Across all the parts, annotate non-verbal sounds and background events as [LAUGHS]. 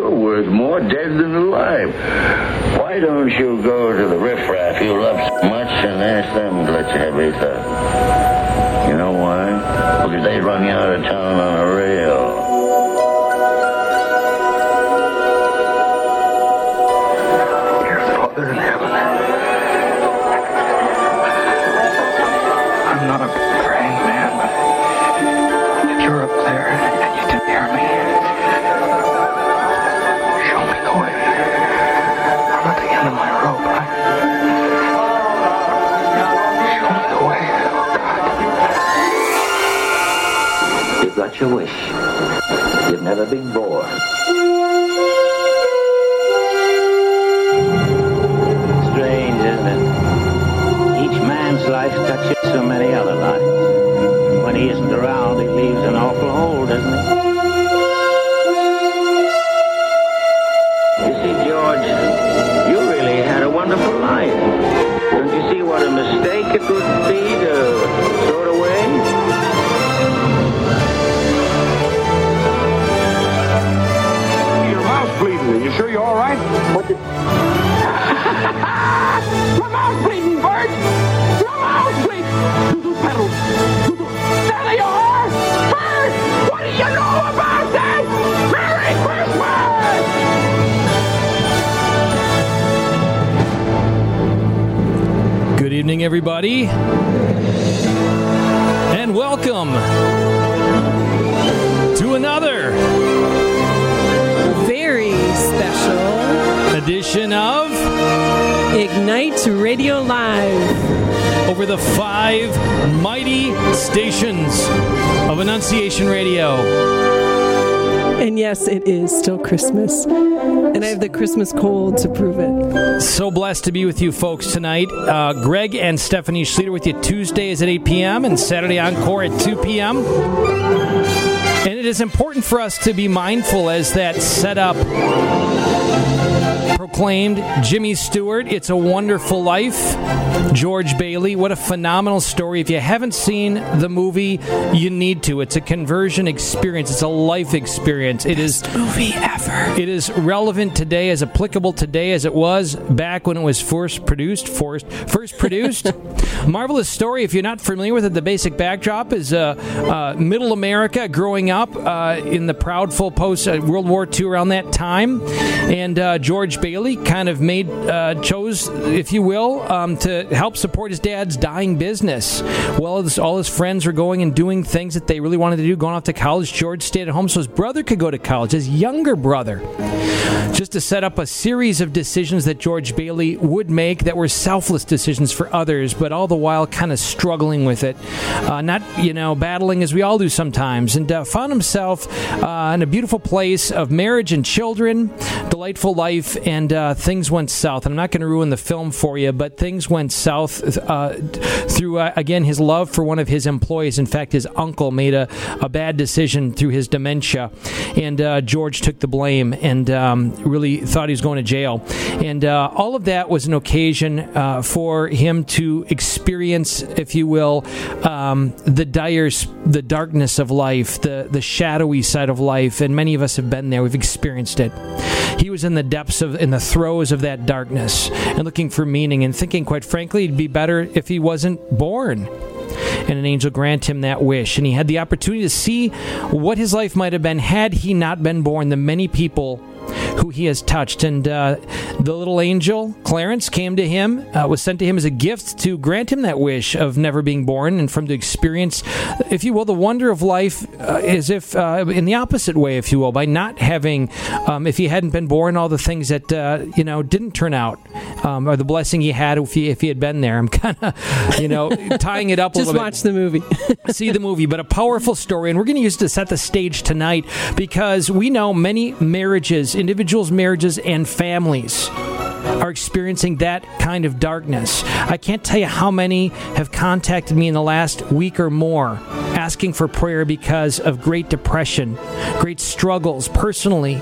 You're worth more dead than alive. Why don't you go to the riffraff you love so much and ask them to let you have your stuff? You know why? Because they run you out of town on a God. Your wish. You've never been born. Strange, isn't it? Each man's life touches so many other lives. When he isn't around, he leaves an awful hole, doesn't he? My mouth's bleeding, Bert! Your mouth's bleeding! Doodle pedals! Doodle... There they are! Bert! What do you know about that? Merry Christmas! Good evening, everybody, and welcome to another Radio Live. Over the Five Mighty Stations of Annunciation Radio. And yes, it is still Christmas. And I have the Christmas cold to prove it. So blessed to be with you folks tonight. Uh, Greg and Stephanie Schlueter with you Tuesdays at 8 p.m. and Saturday Encore at 2 p.m. And it is important for us to be mindful as that setup proclaimed Jimmy Stewart, It's a Wonderful Life. George Bailey, what a phenomenal story. If you haven't seen the movie, you need to. It's a conversion experience, it's a life experience. It is movie ever. It is relevant today, as applicable today as it was back when it was first produced. First, first produced. [LAUGHS] Marvelous story. If you're not familiar with it, the basic backdrop is uh, uh, middle America growing up uh, in the proudful post uh, World War II around that time. And uh, George Bailey kind of made, uh, chose, if you will, um, to help support his dad's dying business. Well, all his friends were going and doing things that they really wanted to do, going off to college. George stayed at home so his brother could go to college, his younger brother, just to set up a series of decisions that George Bailey would make that were selfless decisions for others, but all the while kind of struggling with it. Uh, not, you know, battling as we all do sometimes. And uh, found himself uh, in a beautiful place of marriage and children, delightful life, and uh, things went south. I'm not going to ruin the film for you, but things went south uh, through, uh, again, his love for one of his employees. In fact, his uncle made a, a bad decision through his dementia, and uh, George took the blame and um, really thought he was going to jail. And uh, all of that was an occasion uh, for him to experience, if you will, um, the dire, the darkness of life, the, the shadowy side of life. And many of us have been there, we've experienced it. He was in the depths of, in the throes of that darkness and looking for meaning and thinking, quite frankly, it'd be better if he wasn't born and an angel grant him that wish. And he had the opportunity to see what his life might have been had he not been born. The many people who he has touched. And uh, the little angel, Clarence, came to him, uh, was sent to him as a gift to grant him that wish of never being born and from to experience, if you will, the wonder of life uh, as if uh, in the opposite way, if you will, by not having, um, if he hadn't been born, all the things that, uh, you know, didn't turn out, um, or the blessing he had if he, if he had been there. I'm kind of, you know, tying it up a Just little bit watch the movie. [LAUGHS] see the movie, but a powerful story. And we're going to use it to set the stage tonight because we know many marriages, individuals' marriages, and families are experiencing that kind of darkness. I can't tell you how many have contacted me in the last week or more asking for prayer because of great depression, great struggles personally.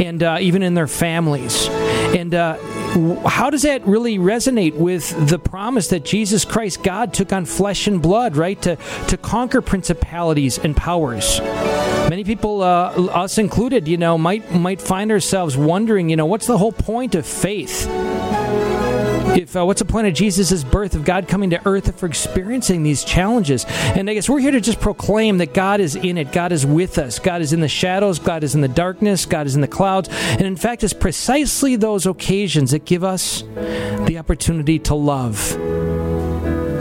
And uh, even in their families. And uh, how does that really resonate with the promise that Jesus Christ, God, took on flesh and blood, right, to, to conquer principalities and powers? Many people, uh, us included, you know, might might find ourselves wondering, you know, what's the whole point of faith? If uh, what's the point of Jesus' birth, of God coming to earth, if we're experiencing these challenges? And I guess we're here to just proclaim that God is in it. God is with us. God is in the shadows. God is in the darkness. God is in the clouds. And in fact, it's precisely those occasions that give us the opportunity to love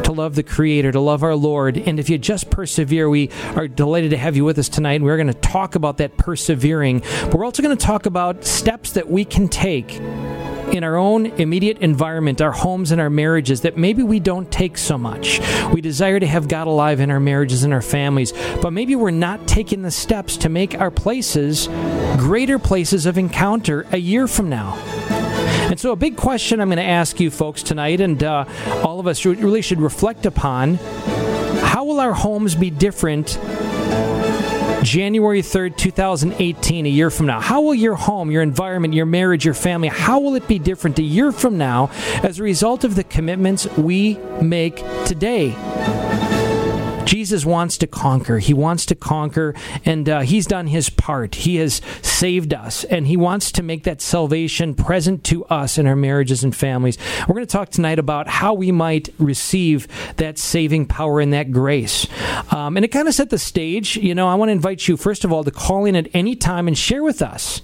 to love the Creator, to love our Lord. And if you just persevere, we are delighted to have you with us tonight. And we're going to talk about that persevering, but we're also going to talk about steps that we can take in our own immediate environment, our homes and our marriages, that maybe we don't take so much. We desire to have God alive in our marriages and our families, but maybe we're not taking the steps to make our places greater places of encounter a year from now. And so, a big question I'm going to ask you folks tonight, and uh, all of us really should reflect upon how will our homes be different January 3rd, 2018, a year from now? How will your home, your environment, your marriage, your family, how will it be different a year from now as a result of the commitments we make today? Jesus wants to conquer. He wants to conquer, and uh, He's done His part. He has saved us, and He wants to make that salvation present to us in our marriages and families. We're going to talk tonight about how we might receive that saving power and that grace. Um, and it kind of set the stage. You know, I want to invite you, first of all, to call in at any time and share with us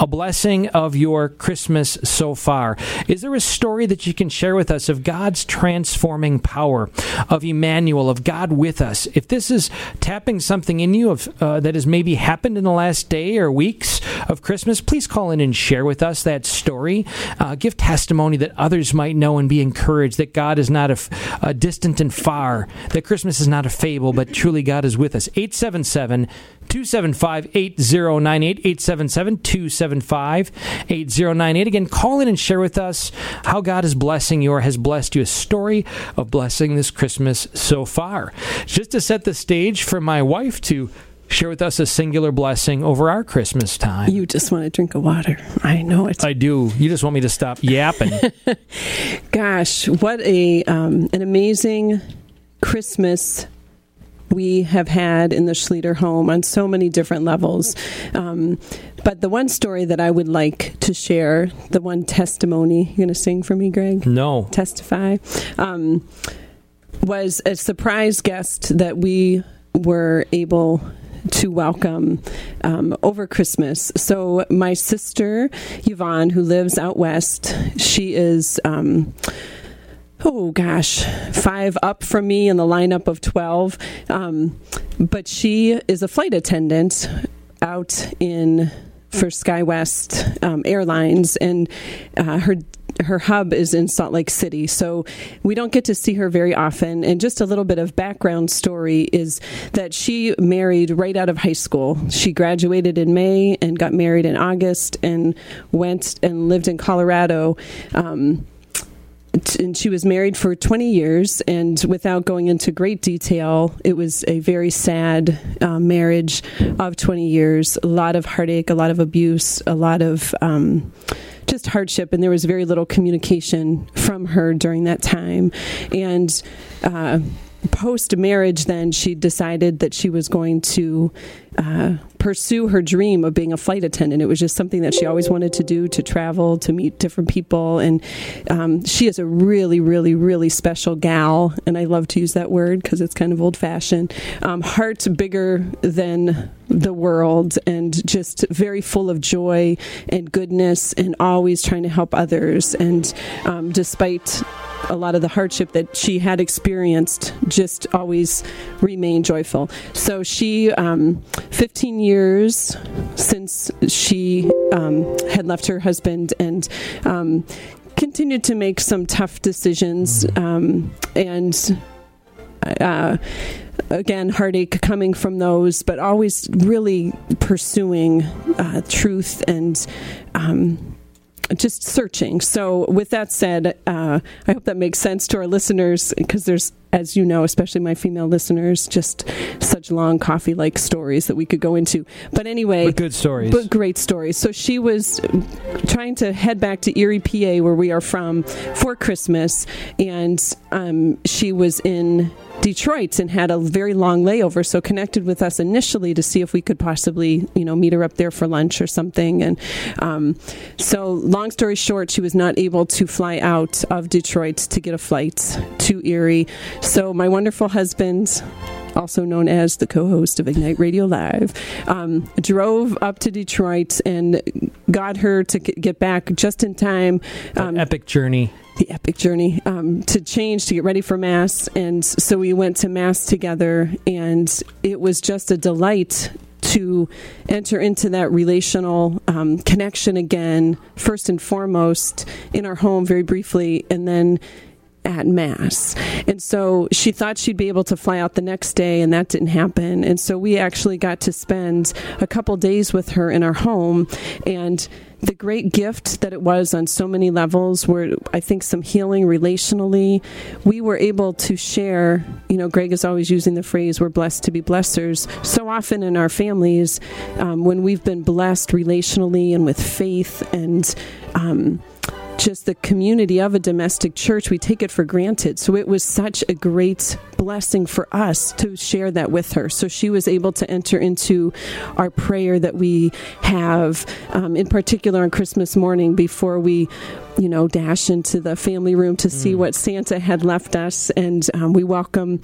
a blessing of your Christmas so far? Is there a story that you can share with us of God's transforming power, of Emmanuel, of God with us? If this is tapping something in you of, uh, that has maybe happened in the last day or weeks of Christmas, please call in and share with us that story. Uh, give testimony that others might know and be encouraged that God is not a, a distant and far, that Christmas is not a fable, but truly God is with us. 877 275 8098 877 275 8098. Again, call in and share with us how God is blessing you or has blessed you. A story of blessing this Christmas so far. Just to set the stage for my wife to share with us a singular blessing over our Christmas time. You just want to drink of water. I know it. I do. You just want me to stop yapping. [LAUGHS] Gosh, what a um, an amazing Christmas we have had in the Schlueter home on so many different levels. Um, but the one story that I would like to share, the one testimony, you going to sing for me, Greg? No. Testify. Um, was a surprise guest that we were able to welcome um, over Christmas. So, my sister Yvonne, who lives out west, she is. Um, oh gosh, five up from me in the lineup of 12. Um, but she is a flight attendant out in for SkyWest um, Airlines, and uh, her her hub is in Salt Lake City, so we don't get to see her very often. And just a little bit of background story is that she married right out of high school. She graduated in May and got married in August, and went and lived in Colorado. Um, and she was married for 20 years and without going into great detail it was a very sad uh, marriage of 20 years. A lot of heartache a lot of abuse a lot of um, just hardship and there was very little communication from her during that time. And uh, post marriage then she decided that she was going to uh, pursue her dream of being a flight attendant. It was just something that she always wanted to do to travel, to meet different people. And um, she is a really, really, really special gal. And I love to use that word because it's kind of old fashioned. Um, heart bigger than the world and just very full of joy and goodness and always trying to help others. And um, despite a lot of the hardship that she had experienced, just always remain joyful. So she, um, 15 years since she um, had left her husband and um, continued to make some tough decisions um, and. Uh, again, heartache coming from those, but always really pursuing uh, truth and um, just searching. So, with that said, uh, I hope that makes sense to our listeners because there's, as you know, especially my female listeners, just such long coffee like stories that we could go into. But anyway, But good stories. But great stories. So she was trying to head back to Erie, PA, where we are from, for Christmas, and um, she was in Detroit and had a very long layover. So connected with us initially to see if we could possibly, you know, meet her up there for lunch or something. And um, so, long story short, she was not able to fly out of Detroit to get a flight to Erie. So my wonderful husband also known as the co-host of Ignite Radio Live, um, drove up to Detroit and got her to get back just in time. Um, Epic journey. The epic journey um, to change to get ready for mass. And so we went to mass together and it was just a delight to enter into that relational um, connection again first and foremost in our home very briefly and then at mass. And so she thought she'd be able to fly out the next day, and that didn't happen. And so we actually got to spend a couple days with her in our home. And the great gift that it was on so many levels were, I think, some healing relationally. We were able to share, you know, Greg is always using the phrase, we're blessed to be blessers. So often in our families, um, when we've been blessed relationally and with faith and, um, just the community of a domestic church, we take it for granted. So it was such a great blessing for us to share that with her. So she was able to enter into our prayer that we have, um, in particular on Christmas morning before we. You know, dash into the family room to see what Santa had left us, and um, we welcome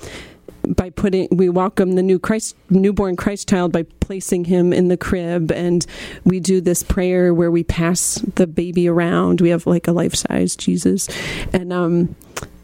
by putting we welcome the new Christ newborn Christ child by placing him in the crib. And we do this prayer where we pass the baby around. We have like a life size Jesus. And um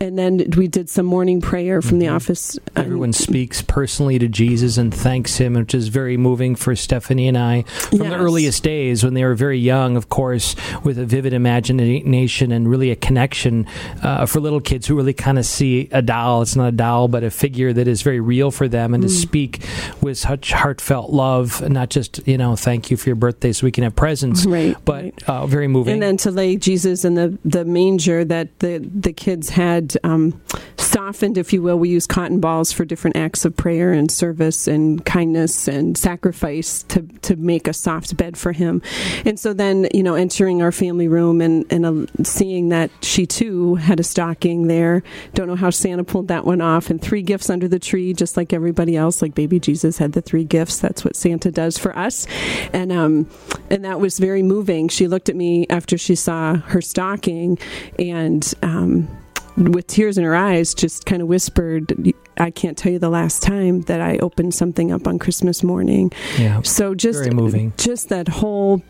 and then we did some morning prayer from the office um, Everyone speaks personally to Jesus and thanks him, which is very moving for Stephanie and I. From the earliest days, when they were very young, of course, with a vivid imagination and really a connection uh, for little kids who really kind of see a doll. It's not a doll, but a figure that is very real for them, and to Mm. speak with such heartfelt love, not just, you know, thank you for your birthday so we can have presents, Right, but right. Uh, very moving. And then to lay Jesus in the, the manger that the, the kids had um, softened, if you will. We use cotton balls for different acts of prayer and service and kindness and sacrifice to, to make a soft bed for him. And so then, you know, entering our family room and, and uh, seeing that she too had a stocking there. Don't know how Santa pulled that one off. And three gifts under the tree, just like everybody else. Like baby Jesus had the three gifts. That's what Santa does for us. And, um, and that was very moving. She looked at me after she saw her stocking and, um, with tears in her eyes, just kind of whispered, I can't tell you the last time that I opened something up on Christmas morning. yeah. So just Very moving. just that whole,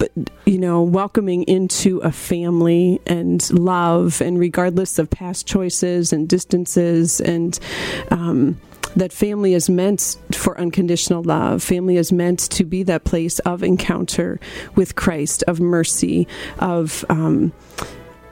you know, welcoming into a family and love, and regardless of past choices and distances, and um, that family is meant for unconditional love. Family is meant to be that place of encounter with Christ, of mercy, of. Um,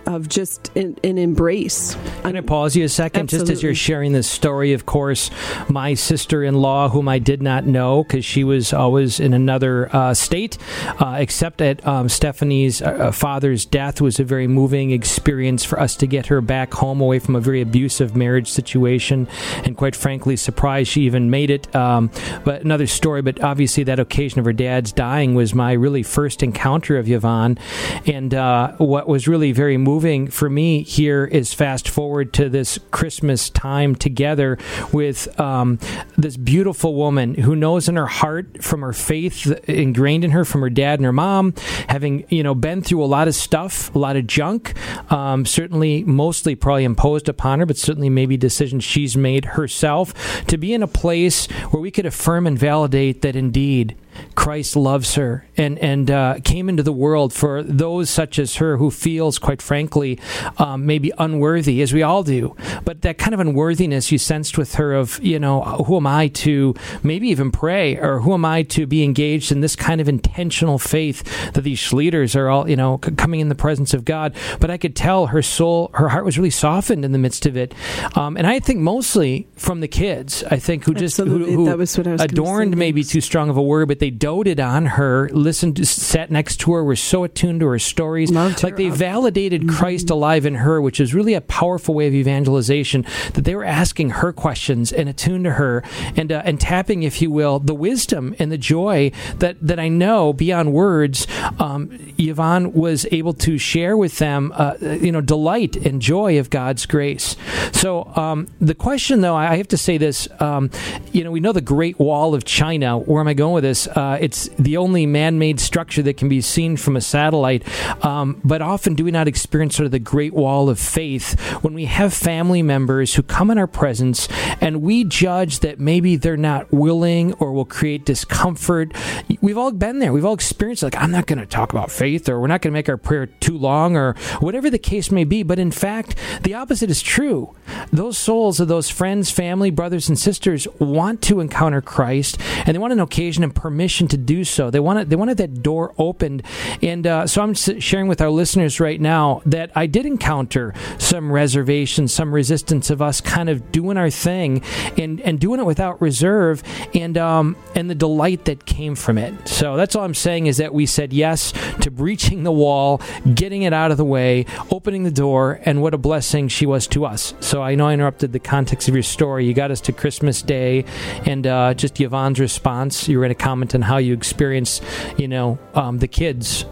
of just an, an embrace. Can I pause you a second? Just as you're sharing this story, of course, my sister in law, whom I did not know because she was always in another uh, state, uh, except at um, Stephanie's uh, father's death, was a very moving experience for us to get her back home away from a very abusive marriage situation. And quite frankly, surprised she even made it. Um, but another story, but obviously, that occasion of her dad's dying was my really first encounter of Yvonne. And uh, what was really very moving for me here is fast forward to this Christmas time together with um, this beautiful woman who knows in her heart from her faith ingrained in her from her dad and her mom, having you know been through a lot of stuff, a lot of junk, um, certainly mostly probably imposed upon her, but certainly maybe decisions she's made herself to be in a place where we could affirm and validate that indeed. Christ loves her and and uh, came into the world for those such as her who feels, quite frankly, um, maybe unworthy, as we all do. But that kind of unworthiness you sensed with her of, you know, who am I to maybe even pray, or who am I to be engaged in this kind of intentional faith that these leaders are all, you know, c- coming in the presence of God. But I could tell her soul, her heart was really softened in the midst of it, um, and I think mostly from the kids. I think who just who, Absolutely. who That was what I was adorned maybe too strong of a word, but they they doted on her, listened, to, sat next to her, were so attuned to her stories. Loved her like they up. validated Christ alive in her, which is really a powerful way of evangelization. That they were asking her questions and attuned to her, and uh, and tapping, if you will, the wisdom and the joy that that I know beyond words. Um, Yvonne was able to share with them, uh, you know, delight and joy of God's grace. So um, the question, though, I have to say this. Um, you know, we know the Great Wall of China. Where am I going with this? Uh, it's the only man-made structure that can be seen from a satellite. Um, but often, do we not experience sort of the Great Wall of faith when we have family members who come in our presence and we judge that maybe they're not willing or will create discomfort? We've all been there. We've all experienced like I'm not going to talk about faith or we're not going to make our prayer too long or whatever the case may be. But in fact, the opposite is true. Those souls of those friends, family, brothers, and sisters want to encounter Christ, and they want an occasion and permission to do so. They want it, they wanted that door opened, and uh, so I'm sharing with our listeners right now that I did encounter some reservation, some resistance of us kind of doing our thing and and doing it without reserve, and um, and the delight that came from it. So that's all I'm saying is that we said yes to breaching the wall, getting it out of the way, opening the door, and what a blessing she was to us. So I know I interrupted the context of your story. You got us to Christmas Day, and uh, just Yvonne's response. You were going to comment on how you experience, you know, um, the kids.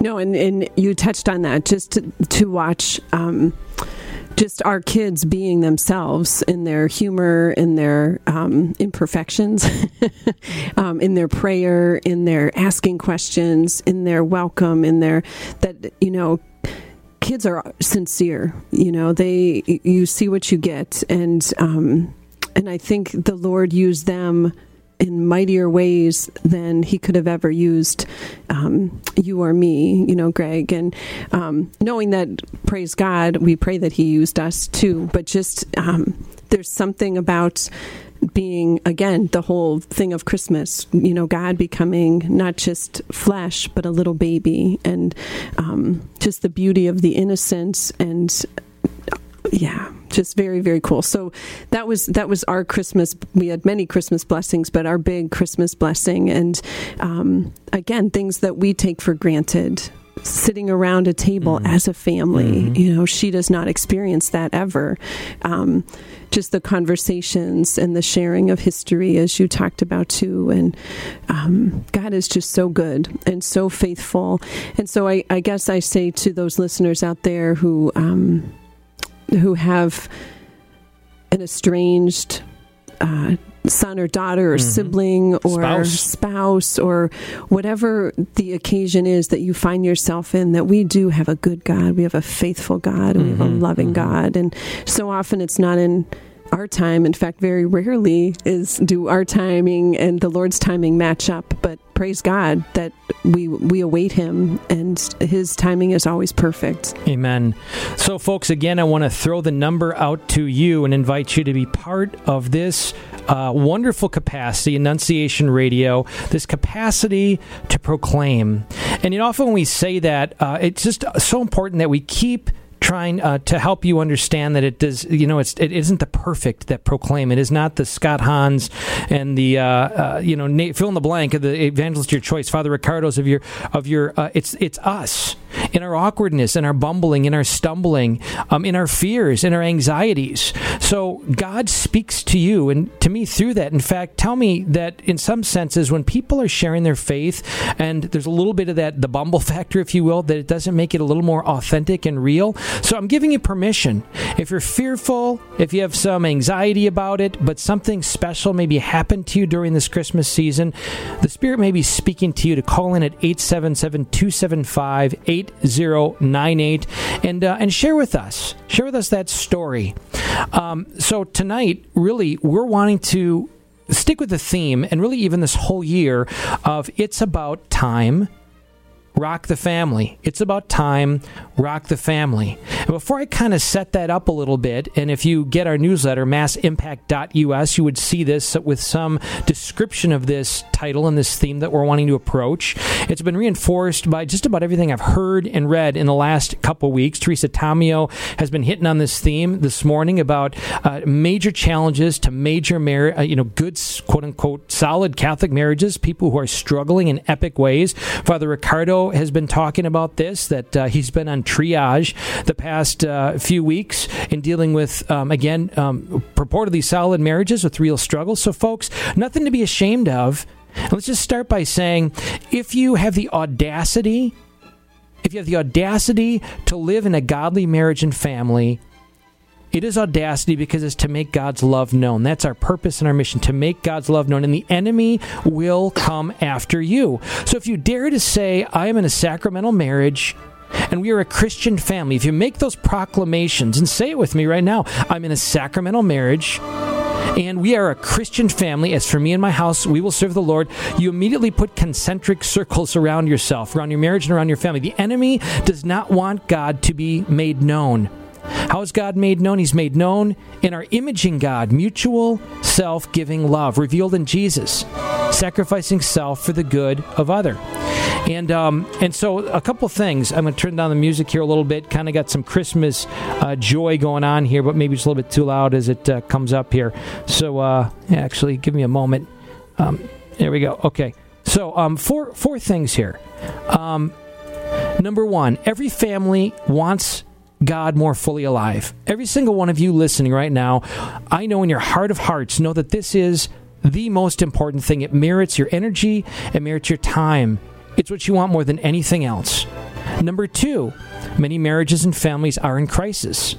No, and, and you touched on that. Just to, to watch um, just our kids being themselves in their humor, in their um, imperfections, [LAUGHS] um, in their prayer, in their asking questions, in their welcome, in their that you know kids are sincere. You know they you see what you get. And um and i think the lord used them in mightier ways than he could have ever used um, you or me, you know, Greg. And um, knowing that, praise God, we pray that he used us too. But just um, there's something about being again the whole thing of christmas you know god becoming not just flesh but a little baby and um, just the beauty of the innocence and yeah just very very cool. So that was that was our christmas we had many christmas blessings but our big christmas blessing. And um, again things that we take for granted sitting around a table as a family you know she does not experience that ever. Um, just the conversations and the sharing of history as you talked about too. And um, god is just so good and so faithful. And so I, I guess i say to those listeners out there who um, who have an estranged uh, son or daughter or mm-hmm. sibling or Spouse. spouse or whatever the occasion is that you find yourself in that we do have a good god we have a faithful god and we have a mm-hmm. loving mm-hmm. god. And so often it's not in our time in fact very rarely is do our timing and the lord's timing match up but praise god that we we await him and his timing is always perfect Amen. So, folks, again, I want to throw the number out to you and invite you to be part of this uh, wonderful capacity, Annunciation Radio, this capacity to proclaim. And you know, often when we say that, uh, it's just so important that we keep trying uh, to help you understand that it does you know it's it isn't the perfect that proclaim. It is not the Scott Hahns and the uh, uh, you know Nate, fill in the blank of the evangelist of your choice Father Ricardo's of your of your uh, it's it's us in our awkwardness in our bumbling in our stumbling um, in our fears in our anxieties. So God speaks to you and to me through that. In fact tell me that in some senses when people are sharing their faith and there's a little bit of that the bumble [LAUGHS] factor if you will that it doesn't make it a little more authentic and real so I'm giving you permission. If you're fearful, if you have some anxiety about it, but something special maybe happened to you during this Christmas season, the Spirit may be speaking to you to call in at 877 275 8098 and uh, and share with us. Share with us that story. Um, so tonight, really, we're wanting to stick with the theme and really even this whole year of it's about time rock the family. It's about time, rock the family. And before I kind of set that up a little bit, and if you get our newsletter, massimpact.us, you would see this with some description of this title and this theme that we're wanting to approach. It's been reinforced by just about everything I've heard and read in the last couple weeks. Teresa Tomeo has been hitting on this theme this morning about uh, major challenges to major mar- uh, you know, good, quote unquote, solid Catholic marriages, people who are struggling in epic ways. Father Has been talking about this, that uh, he's been on triage the past uh, few weeks in dealing with, um, again, um, purportedly solid marriages with real struggles. So, folks, nothing to be ashamed of. Let's just start by saying if you have the audacity, if you have the audacity to live in a godly marriage and family, it is audacity because it's to make God's love known. That's our purpose and our mission to make God's love known, and the enemy will come after you. So if you dare to say, I am in a sacramental marriage, and we are a Christian family, if you make those proclamations and say it with me right now, I'm in a sacramental marriage. And we are a Christian family. As for me and my house, we will serve the Lord. You immediately put concentric circles around yourself, around your marriage, and around your family. The enemy does not want God to be made known. How is God made known? He's made known in our imaging God, mutual self giving love revealed in Jesus, sacrificing self for the good of other. And um, and so a couple things. I'm going to turn down the music here a little bit. Kind of got some Christmas uh, joy going on here, but maybe it's a little bit too loud as it uh, comes up here. So uh, actually, give me a moment. Um, there we go. Okay. So um, four four things here. Um, number one, every family wants God more fully alive. Every single one of you listening right now, I know in your heart of hearts, know that this is the most important thing. It merits your energy, it merits your time. It's what you want more than anything else. Number two, many marriages and families are in crisis.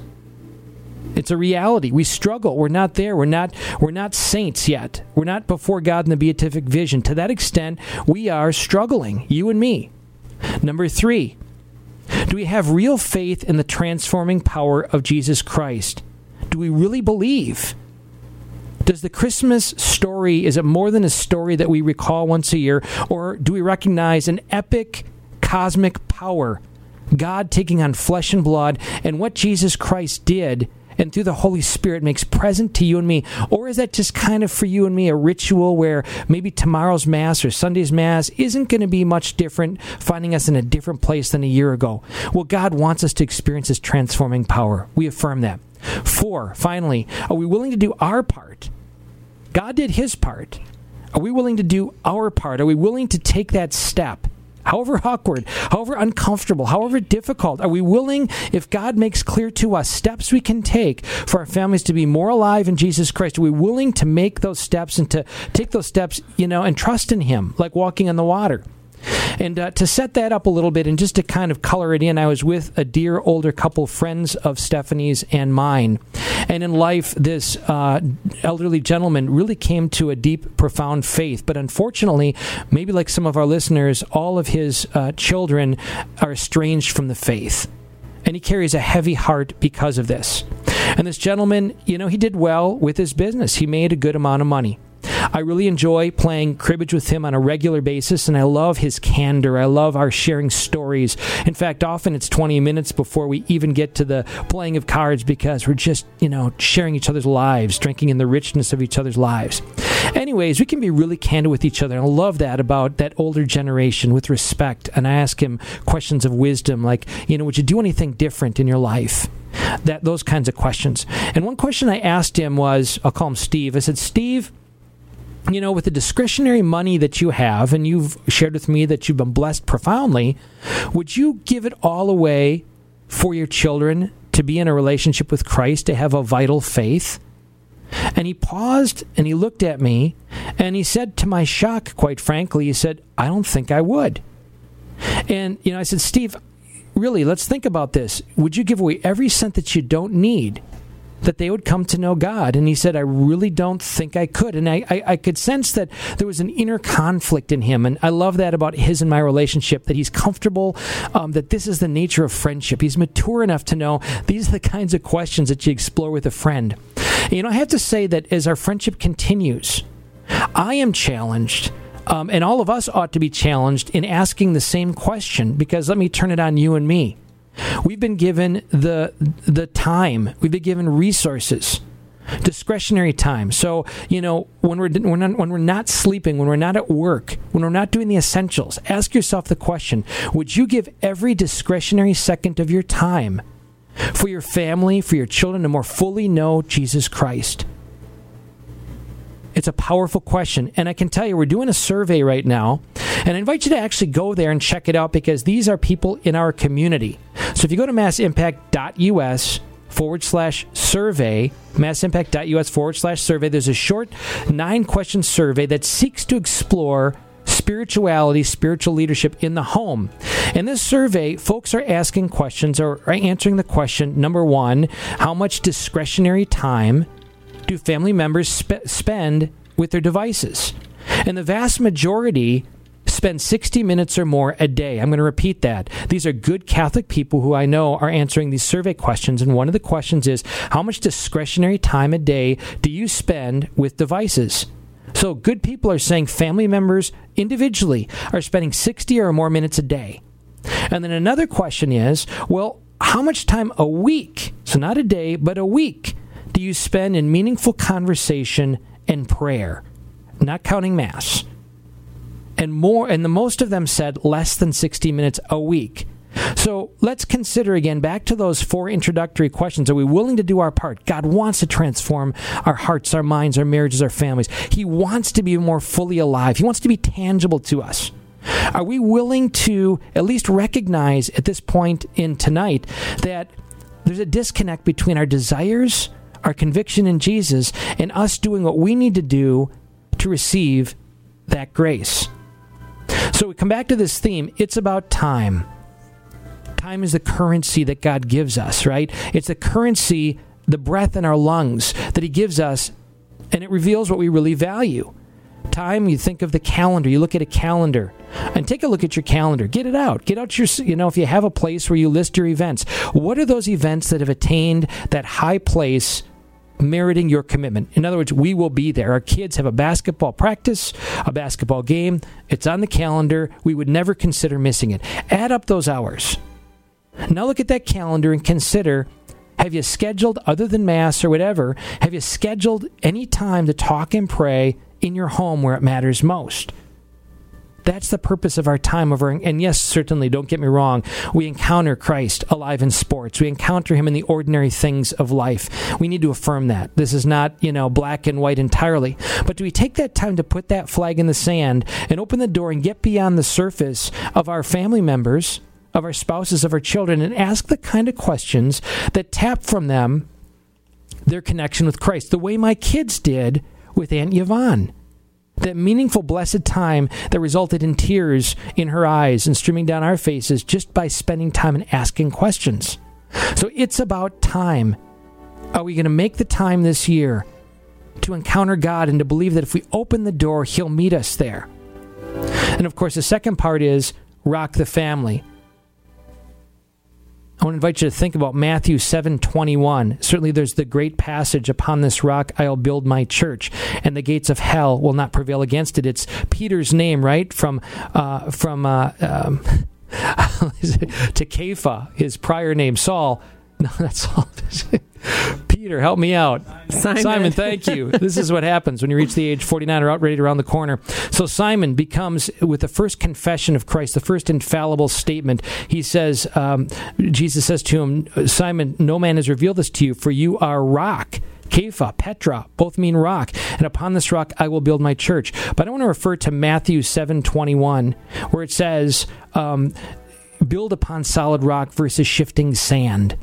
It's a reality. We struggle. We're not there. We're not we're not saints yet. We're not before God in the beatific vision. To that extent, we are struggling, you and me. Number 3, do we have real faith in the transforming power of Jesus Christ? Do we really believe? Does the Christmas story, is it more than a story that we recall once a year, or do we recognize an epic cosmic power, God taking on flesh and blood, and what Jesus Christ did and through the Holy Spirit makes present to you and me? Or is that just kind of for you and me a ritual where maybe tomorrow's Mass or Sunday's Mass isn't going to be much different, finding us in a different place than a year ago? Well, God wants us to experience His transforming power. We affirm that. Four, finally, are we willing to do our part? God did His part. Are we willing to do our part? Are we willing to take that step? However awkward, however uncomfortable, however difficult, are we willing, if God makes clear to us steps we can take for our families to be more alive in Jesus Christ, are we willing to make those steps and to take those steps, you know, and trust in Him, like walking on the water? And uh, to set that up a little bit and just to kind of color it in, I was with a dear older couple, friends of Stephanie's and mine. And in life, this uh, elderly gentleman really came to a deep, profound faith. But unfortunately, maybe like some of our listeners, all of his uh, children are estranged from the faith. And he carries a heavy heart because of this. And this gentleman, you know, he did well with his business. He made a good amount of money. I really enjoy playing cribbage with him on a regular basis, and I love his candor. I love our sharing stories. In fact, often it's 20 minutes before we even get to the playing of cards because we're just, you know, sharing each other's lives, drinking in the richness of each other's lives. Anyways, we can be really candid with each other. And I love that about that older generation with respect. And I ask him questions of wisdom like, you know, would you do anything different in your life? That those kinds of questions. And one question I asked him was, I'll call him Steve. I said, Steve, you know, with the discretionary money that you have, and you've shared with me that you've been blessed profoundly, would you give it all away for your children to be in a relationship with Christ, to have a vital faith? And he paused and he looked at me and he said, to my shock, quite frankly, he said, I don't think I would. And, you know, I said, Steve, really, let's think about this. Would you give away every cent that you don't need that they would come to know God. And he said, I really don't think I could. And I, I, I, could sense that there was an inner conflict in him. And I love that about his and my relationship, that he's comfortable, um, that this is the nature of friendship. He's mature enough to know these are the kinds of questions that you explore with a friend. And, you know, I have to say that as our friendship continues, I am challenged Um, and all of us ought to be challenged in asking the same question because let me turn it on you and me. We've been given the the time. We've been given resources, discretionary time. So you know when we're when, not, when we're not sleeping, when we're not at work, when we're not doing the essentials, ask yourself the question: Would you give every discretionary second of your time for your family, for your children, to more fully know Jesus Christ? It's a powerful question. And I can tell you, we're doing a survey right now. And I invite you to actually go there and check it out because these are people in our community. So if you go to massimpact.us forward slash survey, massimpact.us forward slash survey, there's a short nine question survey that seeks to explore spirituality, spiritual leadership in the home. In this survey, folks are asking questions or answering the question number one, how much discretionary time do family members sp- spend with their devices? And the vast majority spend 60 minutes or more a day. I'm going to repeat that. These are good Catholic people who I know are answering these survey questions. And one of the questions is how much discretionary time a day do you spend with devices? So good people are saying family members individually are spending 60 or more minutes a day. And then another question is well, how much time a week, so not a day, but a week, do you spend in meaningful conversation and prayer, not counting Mass? And more, and the most of them said less than 60 minutes a week. So let's consider again back to those four introductory questions. Are we willing to do our part? God wants to transform our hearts, our minds, our marriages, our families. He wants to be more fully alive. He wants to be tangible to us. Are we willing to at least recognize at this point in tonight that there's a disconnect between our desires our conviction in Jesus, and us doing what we need to do to receive that grace. So we come back to this theme it's about time. Time is the currency that God gives us, right? It's the currency, the breath in our lungs that He gives us, and it reveals what we really value. Time, you think of the calendar, you look at a calendar and take a look at your calendar. Get it out. Get out your, you know, if you have a place where you list your events, what are those events that have attained that high place meriting your commitment. In other words, we will be there. Our kids have a basketball practice, a basketball game. It's on the calendar. We would never consider missing it. Add up those hours. Now look at that calendar and consider have you scheduled, other than Mass or whatever, have you scheduled any time to talk and pray in your home where it matters most? That's the purpose of our time over. And yes, certainly, don't get me wrong. We encounter Christ alive in sports. We encounter him in the ordinary things of life. We need to affirm that. This is not, you know, black and white entirely. But do we take that time to put that flag in the sand and open the door and get beyond the surface of our family members, of our spouses, of our children, and ask the kind of questions that tap from them their connection with Christ, the way my kids did with Aunt Yvonne? That meaningful, blessed time that resulted in tears in her eyes and streaming down our faces just by spending time and asking questions. So it's about time. Are we going to make the time this year to encounter God and to believe that if we open the door, He'll meet us there? And of course, the second part is rock the family. I want to invite you to think about Matthew 7:21. Certainly there's the great passage upon this rock I'll build my church and the gates of hell will not prevail against it. It's Peter's name, right? From uh, from uh, um, [LAUGHS] to Kepha, his prior name Saul. [LAUGHS] No, that's all. Peter, help me out. Simon. Simon, thank you. [LAUGHS] this is what happens when you reach the age 49 or out ready around the corner. So Simon becomes, with the first confession of Christ, the first infallible statement, he says, um, Jesus says to him, Simon, no man has revealed this to you, for you are rock. Kepha, Petra, both mean rock, and upon this rock I will build my church. But I want to refer to Matthew seven twenty one, where it says, um, "Build upon solid rock versus shifting sand."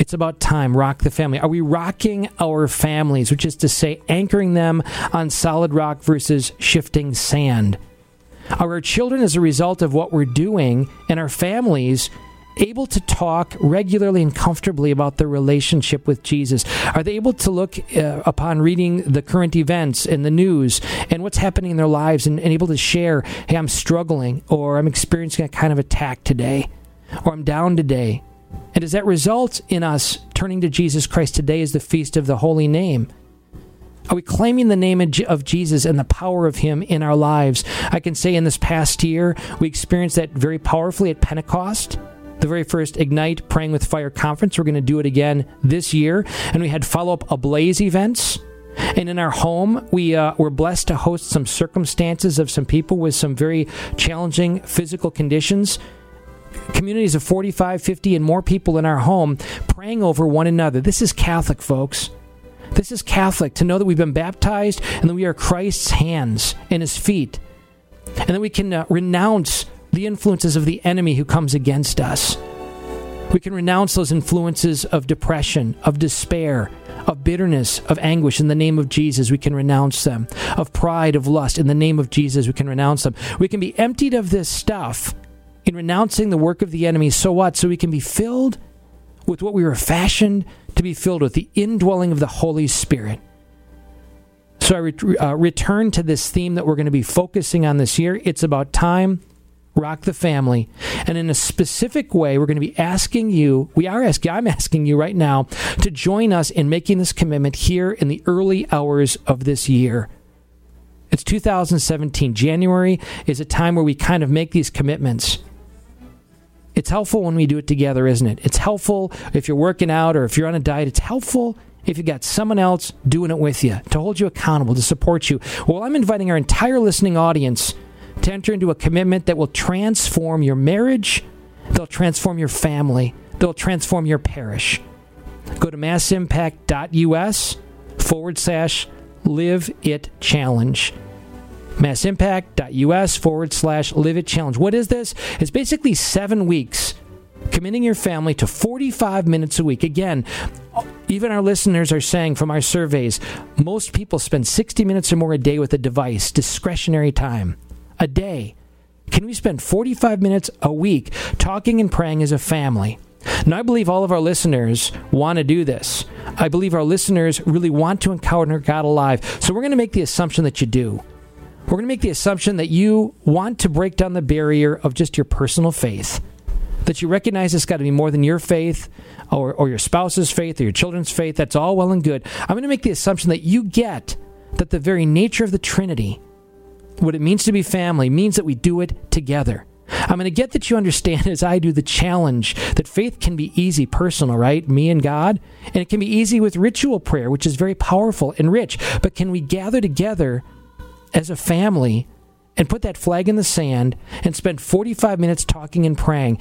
It's about time. Rock the family. Are we rocking our families, which is to say, anchoring them on solid rock versus shifting sand? Are our children, as a result of what we're doing, and our families, able to talk regularly and comfortably about their relationship with Jesus? Are they able to look uh, upon reading the current events and the news and what's happening in their lives and, and able to share, hey, I'm struggling, or I'm experiencing a kind of attack today, or I'm down today? And does that result in us turning to Jesus Christ today as the feast of the holy name? Are we claiming the name of Jesus and the power of Him in our lives? I can say in this past year, we experienced that very powerfully at Pentecost. The very first Ignite Praying with Fire conference. We're going to do it again this year. And we had follow up Ablaze events. And in our home, we uh, were blessed to host some circumstances of some people with some very challenging physical conditions. Communities of 45, 50, and more people in our home praying over one another. This is Catholic, folks. This is Catholic to know that we've been baptized and that we are Christ's hands and his feet. And that we can uh, renounce the influences of the enemy who comes against us. We can renounce those influences of depression, of despair, of bitterness, of anguish in the name of Jesus. We can renounce them. Of pride, of lust, in the name of Jesus, we can renounce them. We can be emptied of this stuff in renouncing the work of the enemy. So what? So we can be filled with what we were fashioned to be filled with the indwelling of the Holy Spirit. So I re- uh, return to this theme that we're going to be focusing on this year. It's about time, rock the family. And in a specific way, we're going to be asking you, we are asking, I'm asking you right now to join us in making this commitment here in the early hours of this year. It's 2017. January is a time where we kind of make these commitments. It's helpful when we do it together, isn't it? It's helpful if you're working out or if you're on a diet. It's helpful if you got someone else doing it with you to hold you accountable, to support you. Well, I'm inviting our entire listening audience to enter into a commitment that will transform your marriage, they'll transform your family, they'll transform your parish. Go to massimpact.us forward slash live it challenge massimpact.us forward slash live it challenge. What is this? It's basically seven weeks committing your family to 45 minutes a week. Again, even our listeners are saying from our surveys, most people spend 60 minutes or more a day with a device, discretionary time, a day. Can we spend 45 minutes a week talking and praying as a family? Now, I believe all of our listeners want to do this. I believe our listeners really want to encounter God alive. So we're going to make the assumption that you do. We're going to make the assumption that you want to break down the barrier of just your personal faith. That you recognize it's got to be more than your faith or, or your spouse's faith or your children's faith. That's all well and good. I'm going to make the assumption that you get that the very nature of the Trinity, what it means to be family, means that we do it together. I'm going to get that you understand, as I do, the challenge that faith can be easy, personal, right? Me and God. And it can be easy with ritual prayer, which is very powerful and rich. But can we gather together as a family and put that flag in the sand and spend 45 minutes talking and praying?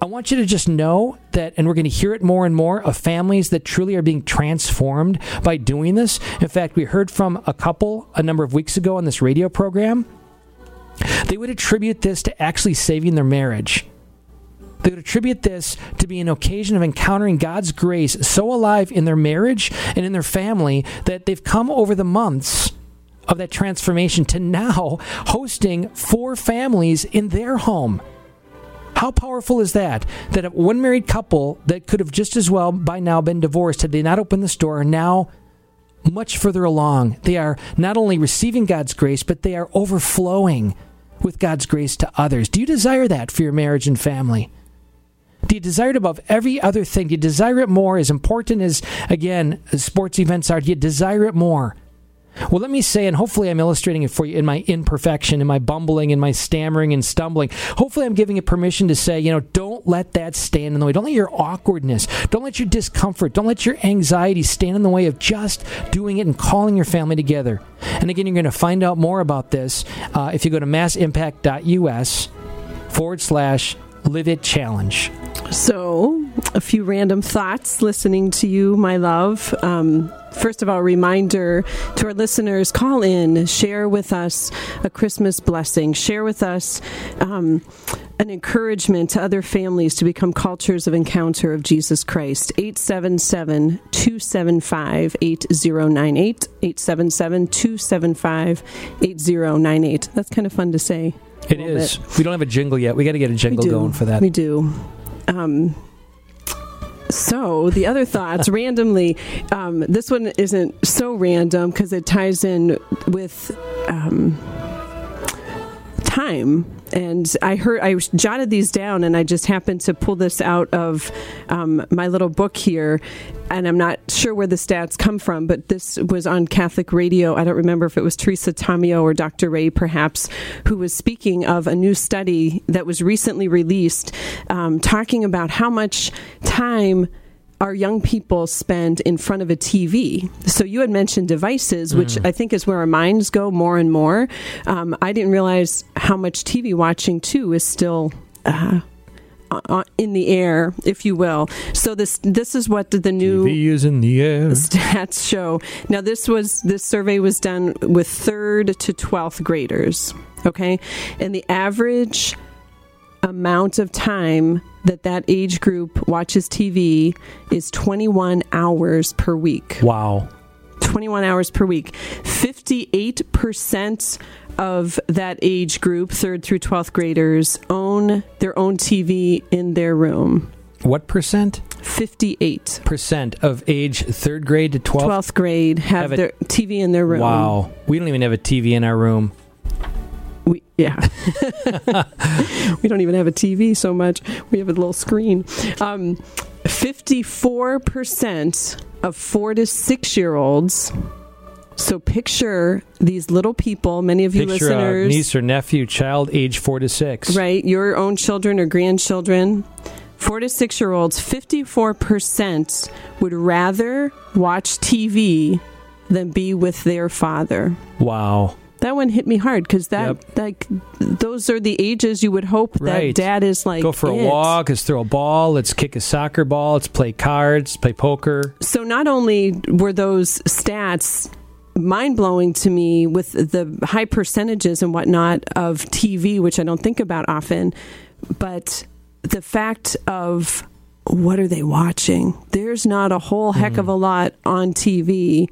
I want you to just know that, and we're going to hear it more and more of families that truly are being transformed by doing this. In fact, we heard from a couple a number of weeks ago on this radio program they would attribute this to actually saving their marriage. They would attribute this to be an occasion of encountering God's grace so alive in their marriage and in their family that they've come over the months of that transformation to now hosting four families in their home. How powerful is that? That one married couple that could have just as well by now been divorced had they not opened the store now much further along. They are not only receiving God's grace, but they are overflowing with God's grace to others. Do you desire that for your marriage and family? Do you desire it above every other thing? Do you desire it more? As important as, again, sports events are, do you desire it more? Well, let me say, and hopefully I'm illustrating it for you in my imperfection, in my bumbling, in my stammering and stumbling. Hopefully I'm giving it permission to say, you know, don't let that stand in the way. Don't let your awkwardness, don't let your discomfort, don't let your anxiety stand in the way of just doing it and calling your family together. And again, you're going to find out more about this uh, if you go to massimpact.us forward slash live it challenge. So, a few random thoughts listening to you, my love. Um, first of all, reminder to our listeners call in, share with us a Christmas blessing, share with us um, an encouragement to other families to become cultures of encounter of Jesus Christ. 877 275 8098. 877 275 8098. That's kind of fun to say. It is. Bit. We don't have a jingle yet. We got to get a jingle going for that. We do. Um, so the other thoughts [LAUGHS] randomly um, this one isn't so random because it ties in with um, time. And I heard, I jotted these down, and I just happened to pull this out of um, my little book here. And I'm not sure where the stats come from, but this was on Catholic radio. I don't remember if it was Teresa Tomeo or Dr. Ray, perhaps, who was speaking of a new study that was recently released, um, talking about how much time our young people spend in front of a TV. So you had mentioned devices, which I think is where our minds go more and more. Um, I didn't realize how much TV watching too is still. Uh, in the air, if you will. So this this is what the, the new TV is in the air. [LAUGHS] stats show. Now this was this survey was done with third to twelfth graders. Okay, and the average amount of time that that age group watches TV is 21 hours per week. Wow. 21 hours per week. 58% of that age group, 3rd through 12th graders, own their own TV in their room. What percent? 58. Percent of age third grade to 12th? 12th grade have, Have their TV in their room. Wow. We don't even have a TV in our room. Yeah. [LAUGHS] we don't even have a TV so much. We have a little screen. Um, 54% of four to six year olds. So picture these little people, many of you Picture a listeners. niece or nephew, child age four to six. right? Your own children or grandchildren. Four to six year olds, 54% would rather watch TV than be with their father. Wow. That one hit me hard because that, Yep. like, those are the ages you would hope Right. that dad is like. Go for a walk. Let's throw a ball. Let's kick a soccer ball. Let's play cards. Play poker. So not only were those stats mind blowing to me with the high percentages and whatnot of TV, which I don't think about often, but the fact of what are they watching? There's not a whole heck of a lot on TV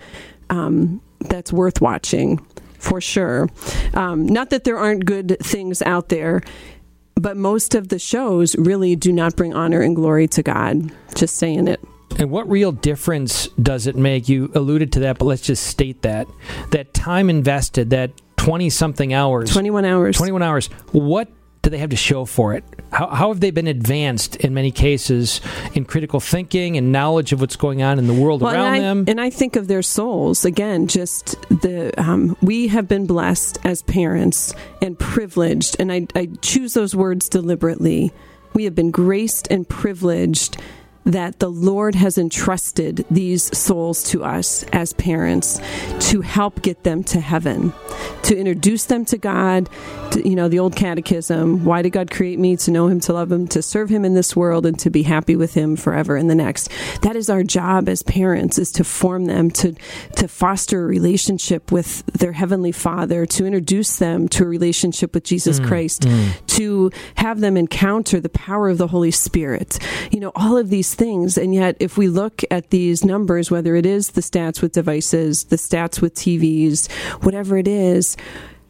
um, that's worth watching for sure. Um, not that there aren't good things out there. But most of the shows really do not bring honor and glory to God. Just saying it. And what real difference does it make? You alluded to that, but let's just state that. That time invested, that 20 something hours, 21 hours. 21 hours, what do they have to show for it? How, how have they been advanced in many cases in critical thinking and knowledge of what's going on in the world Well, around and I, them? And I think of their souls again. Just the um, we have been blessed as parents and privileged, and I, I choose those words deliberately. We have been graced and privileged that the Lord has entrusted these souls to us as parents to help get them to heaven, to introduce them to God. To, you know, the old catechism why did God create me? To know Him, to love Him, to serve Him in this world, and to be happy with Him forever in the next. That is our job as parents, is to form them, to, to foster a relationship with their Heavenly Father, to introduce them to a relationship with Jesus mm, Christ, mm. to have them encounter the power of the Holy Spirit. You know, all of these things. And yet, if we look at these numbers, whether it is the stats with devices, the stats with TVs, whatever it is,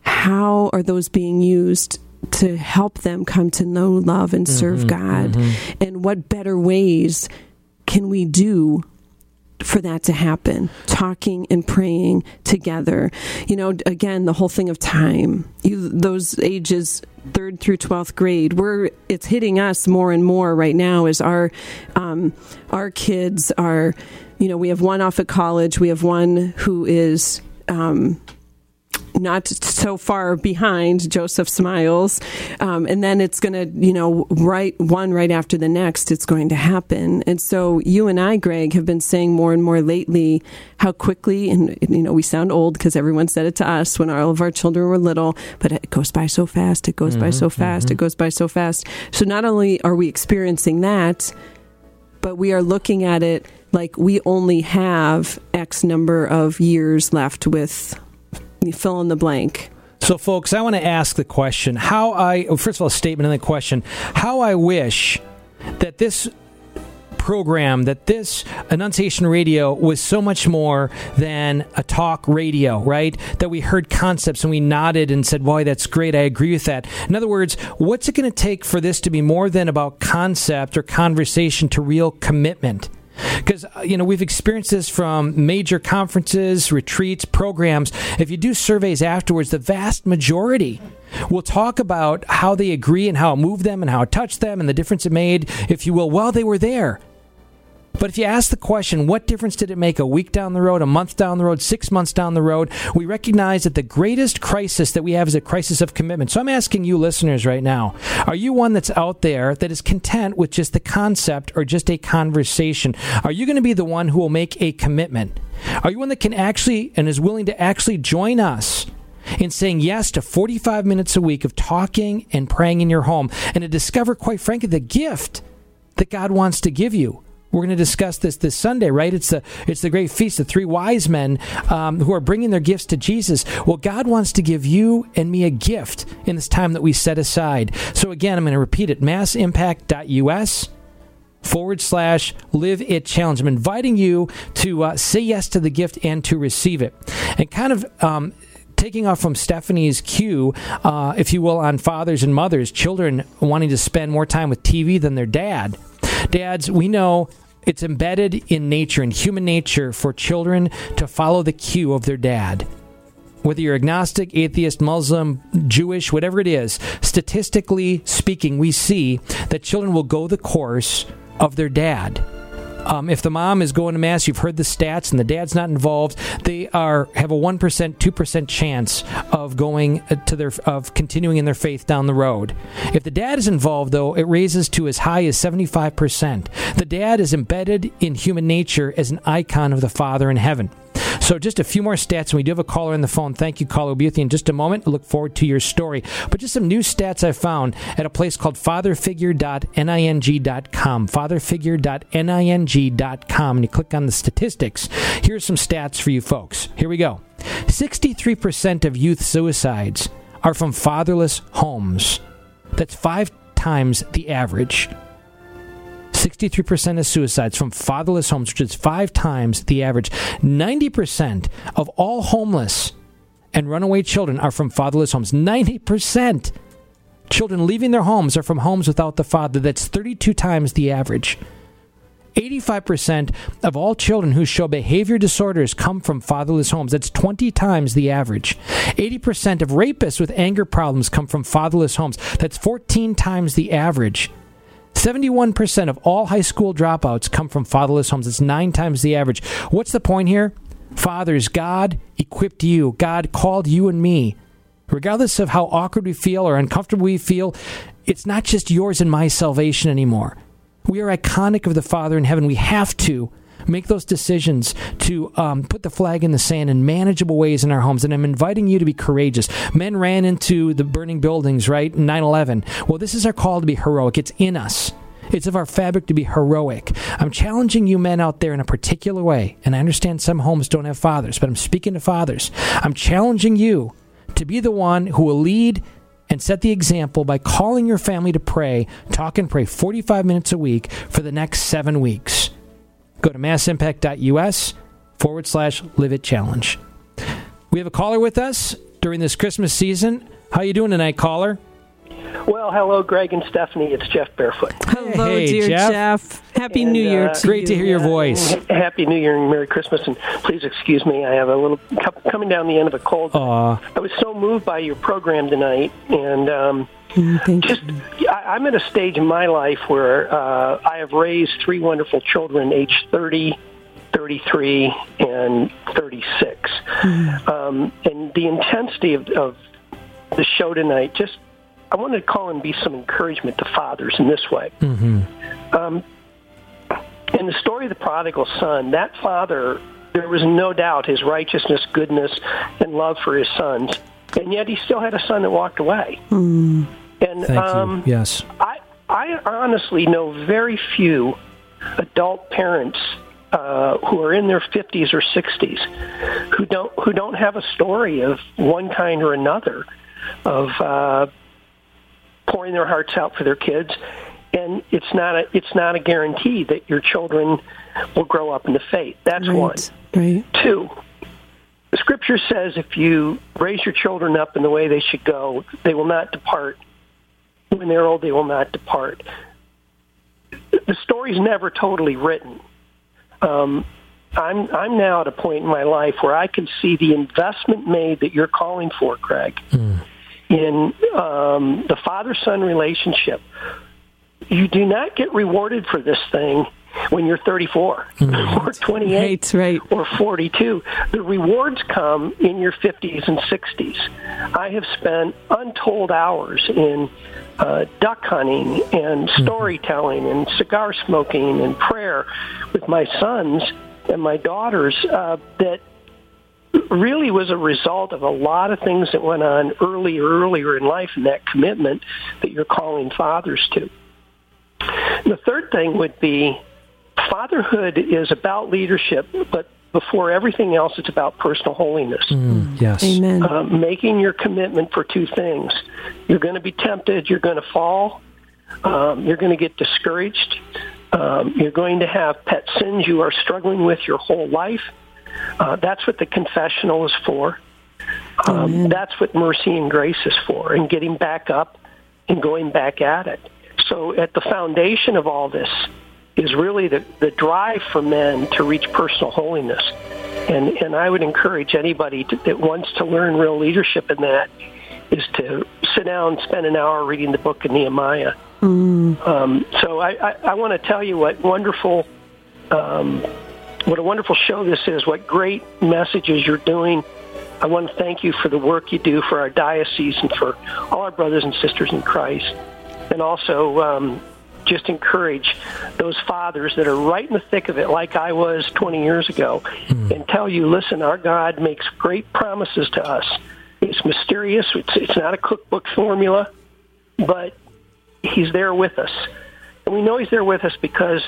how are those being used to help them come to know, love, and serve mm-hmm. God? Mm-hmm. And what better ways can we do for that to happen talking and praying together. You know again the whole thing of time. You those ages third through 12th grade we're it's hitting us more and more right now is our um, our kids are you know we have one off at college. We have one who is um, not so far behind Joseph Smiles, um, and then it's going to, you know, right one right after the next, it's going to happen. And so you and I, Greg, have been saying more and more lately how quickly, and you know, we sound old because everyone said it to us when all of our children were little, but it goes by so fast. It goes by so fast. It goes by so fast. So not only are we experiencing that, but we are looking at it like we only have X number of years left with fill in the blank. So, folks, I want to ask the question how I, oh, first of all, a statement and then a question. How I wish that this program, that this Annunciation Radio was so much more than a talk radio, right? That we heard concepts and we nodded and said, boy, that's great. I agree with that. In other words, what's it going to take for this to be more than about concept or conversation to real commitment? Because, uh, you know, we've experienced this from major conferences, retreats, programs. If you do surveys afterwards, the vast majority will talk about how they agree and how it moved them and how it touched them and the difference it made, if you will, while they were there. But if you ask the question, what difference did it make a week down the road, a month down the road, six months down the road? We recognize that the greatest crisis that we have is a crisis of commitment. So I'm asking you, listeners, right now are you one that's out there that is content with just the concept or just a conversation? Are you going to be the one who will make a commitment? Are you one that can actually and is willing to actually join us? in saying yes to 45 minutes a week of talking and praying in your home and to discover, quite frankly, the gift that God wants to give you. We're going to discuss this this Sunday, right? It's the it's the great feast, of three wise men um, who are bringing their gifts to Jesus. Well, God wants to give you and me a gift in this time that we set aside. So again, I'm going to repeat it: massimpact.us forward slash live it challenge. I'm inviting you to uh, say yes to the gift and to receive it, and kind of. Um, taking off from Stephanie's cue, uh, if you will, on fathers and mothers, children wanting to spend more time with TV than their dad. Dads, we know it's embedded in nature, in human nature, for children to follow the cue of their dad. Whether you're agnostic, atheist, Muslim, Jewish, whatever it is, statistically speaking, we see that children will go the course of their dad. Um, if the mom is going to mass, you've heard the stats, and the dad's not involved, they are have a one percent, two percent chance of going uh, to their of continuing in their faith down the road. If the dad is involved, though, it raises to as high as seventy five percent. The dad is embedded in human nature as an icon of the Father in heaven. So, just a few more stats, and we do have a caller on the phone. Thank you, caller. We'll be with you in just a moment. I look forward to your story. But just some new stats I found at a place called fatherfigure.ning.com. Fatherfigure.ning.com. And you click on the statistics. Here's some stats for you folks. Here we go 63% of youth suicides are from fatherless homes. That's five times the average. 63% of suicides from fatherless homes, which is five times the average. 90% of all homeless and runaway children are from fatherless homes. 90%. Children leaving their homes are from homes without the father. That's 32 times the average. 85% of all children who show behavior disorders come from fatherless homes. That's 20 times the average. 80% of rapists with anger problems come from fatherless homes. That's 14 times the average. 71% of all high school dropouts come from fatherless homes. It's nine times the average. What's the point here? Fathers, God equipped you, God called you and me. Regardless of how awkward we feel or uncomfortable we feel, it's not just yours and my salvation anymore. We are iconic of the Father in heaven. We have to make those decisions to um, put the flag in the sand in manageable ways in our homes. And I'm inviting you to be courageous. Men ran into the burning buildings, right? 9 11. Well, this is our call to be heroic. It's in us. It's of our fabric to be heroic. I'm challenging you men out there in a particular way. And I understand some homes don't have fathers, but I'm speaking to fathers. I'm challenging you to be the one who will lead and set the example by calling your family to pray, talk and pray 45 minutes a week for the next seven weeks. Go to massimpact.us forward slash live it challenge. We have a caller with us during this Christmas season. How are you doing tonight, caller? Well, hello, Greg and Stephanie. It's Jeff Barefoot. Hello, Hey, dear Jeff. Jeff. Happy And, New Year uh, to Great you. to hear your voice. H- Happy New Year and Merry Christmas. And please excuse me, I have a little co- coming down the end of a cold. Aw. I was so moved by your program tonight, and um, Mm, Thank just I, I'm at a stage in my life where uh, I have raised three wonderful children, aged 30, 33, and 36. Um, and the intensity of, of the show tonight just I wanted to call and be some encouragement to fathers in this way. Um, in the story of the prodigal son, that father, there was no doubt his righteousness, goodness, and love for his sons, and yet he still had a son that walked away. And Thank um, you. Yes. I, I honestly know very few adult parents uh, who are in their 50s or 60s who don't who don't have a story of one kind or another of uh, pouring their hearts out for their kids. And it's not a it's not a guarantee that your children will grow up in the faith. That's one. Right. Right. Two, the scripture says if you raise your children up in the way they should go, they will not depart. When they're old, they will not depart. The story's never totally written. um, I'm I'm now at a point in my life where I can see the investment made that you're calling for, Greg, in um, the father-son relationship. You do not get rewarded for this thing when you're 34 or 28 Right, right. or 42. The rewards come in your 50s and 60s. I have spent untold hours in uh, duck hunting and storytelling and cigar smoking and prayer with my sons and my daughters uh, that really was a result of a lot of things that went on earlier, earlier in life and that commitment that you're calling fathers to. The third thing would be fatherhood is about leadership, but before everything else, it's about personal holiness. Yes. Amen. Uh, making your commitment for two things. You're going to be tempted, you're going to fall, um, you're going to get discouraged, um, you're going to have pet sins you are struggling with your whole life. Uh, that's what the confessional is for. Um, that's what mercy and grace is for, and getting back up and going back at it. So, at the foundation of all this is really the, the drive for men to reach personal holiness. And, and I would encourage anybody to, that wants to learn real leadership in that is to sit down and spend an hour reading the book of Nehemiah. Um, so I, I, I want to tell you what wonderful, um, what a wonderful show this is. What great messages you're doing. I want to thank you for the work you do for our diocese and for all our brothers and sisters in Christ, and also um, just encourage those fathers that are right in the thick of it, like I was 20 years ago, hmm. and tell you, listen, our God makes great promises to us. It's mysterious. It's, it's not a cookbook formula, but He's there with us. And we know He's there with us because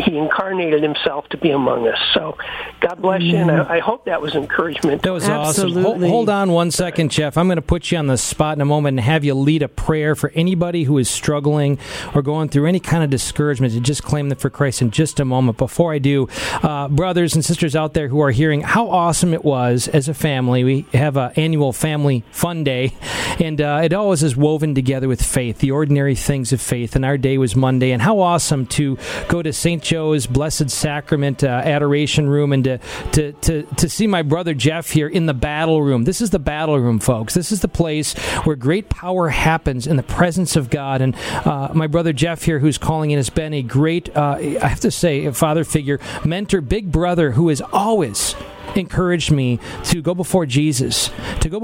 He incarnated Himself to be among us. So God bless you, and I, I hope that was encouragement. That was awesome. Hold, hold on one second, Jeff. I'm going to put you on the spot in a moment and have you lead a prayer for anybody who is struggling or going through any kind of discouragement to just claim them for Christ in just a moment. Before I do, uh, brothers and sisters out there who are hearing how awesome it was as a family, we have an annual family fun day, and uh, it always is woven together with faith, the ordinary things of faith. And our day was Monday, and how awesome to go to St. Joe's Blessed Sacrament uh, Adoration Room and to, to, to, to see my brother Jeff here in the battle room. This is the battle room, folks. This is the place where great power happens in the presence of God. And uh, my brother Jeff here, who's calling in, has been a great, uh, I have to say, father figure, mentor, big brother who is always encouraged me to go before Jesus, to go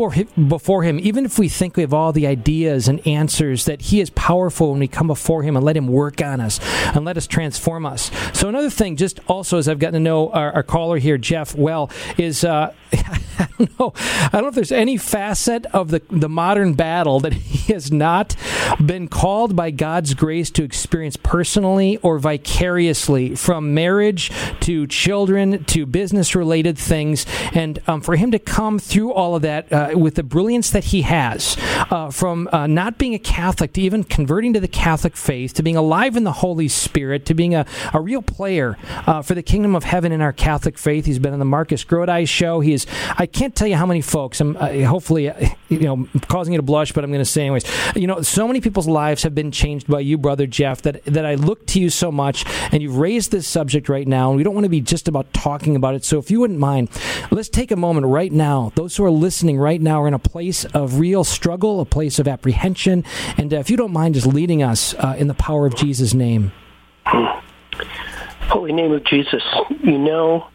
before Him, even if we think we have all the ideas and answers, that He is powerful when we come before Him and let Him work on us and let us transform us. So, another thing, just also as I've gotten to know our, our caller here, Jeff, well, is uh, [LAUGHS] I don't know. I don't know if there's any facet of the, the modern battle that he has not been called by God's grace to experience personally or vicariously from marriage to children to business related things. And um, for him to come through all of that uh, with the brilliance that he has, uh, from uh, not being a Catholic to even converting to the Catholic faith, to being alive in the Holy Spirit, to being a, a real player uh, for the kingdom of heaven in our Catholic faith. He's been on the Marcus Grodi show. He is, I can't tell you how many folks, I'm uh, hopefully, uh, you know, causing you to blush, but I'm going to say anyways. You know, so many people's lives have been changed by you, brother Jeff, that, that I look to you so much, and you've raised this subject right now, and we don't want to be just about talking about it. So if you wouldn't mind, let's take a moment right now. Those who are listening right now are in a place of real struggle, a place of apprehension, and uh, if you don't mind just leading us uh, in the power of Jesus' name. Holy name of Jesus, you know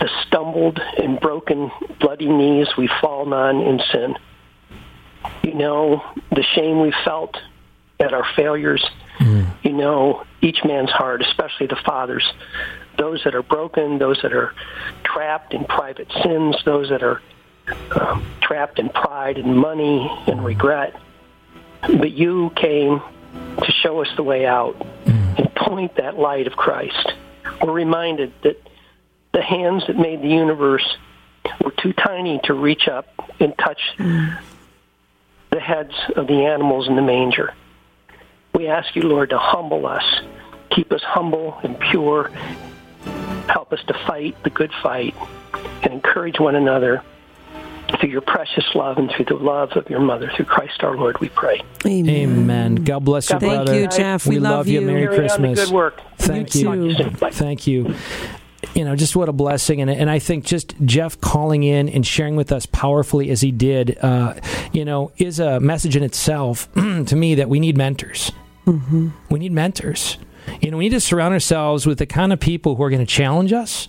the stumbled and broken, bloody knees we fall on in sin. You know the shame we felt at our failures. Mm. You know each man's heart, especially the father's. Those that are broken, those that are trapped in private sins, those that are um, trapped in pride and money and mm. regret. But you came to show us the way out mm. and point that light of Christ. We're reminded that the hands that made the universe were too tiny to reach up and touch the heads of the animals in the manger. We ask you, Lord, to humble us, keep us humble and pure, help us to fight the good fight, and encourage one another through your precious love and through the love of your mother, through Christ our Lord, we pray. Amen. Amen. God bless you, God Thank you, Jeff. We, love you. Merry Carry Christmas. good work. Thank You you. Thank you. You know, just what a blessing, and and I think just Jeff calling in and sharing with us powerfully as he did, uh, you know, is a message in itself [CLEARS THROAT] to me that we need mentors. We need mentors. You know, we need to surround ourselves with the kind of people who are going to challenge us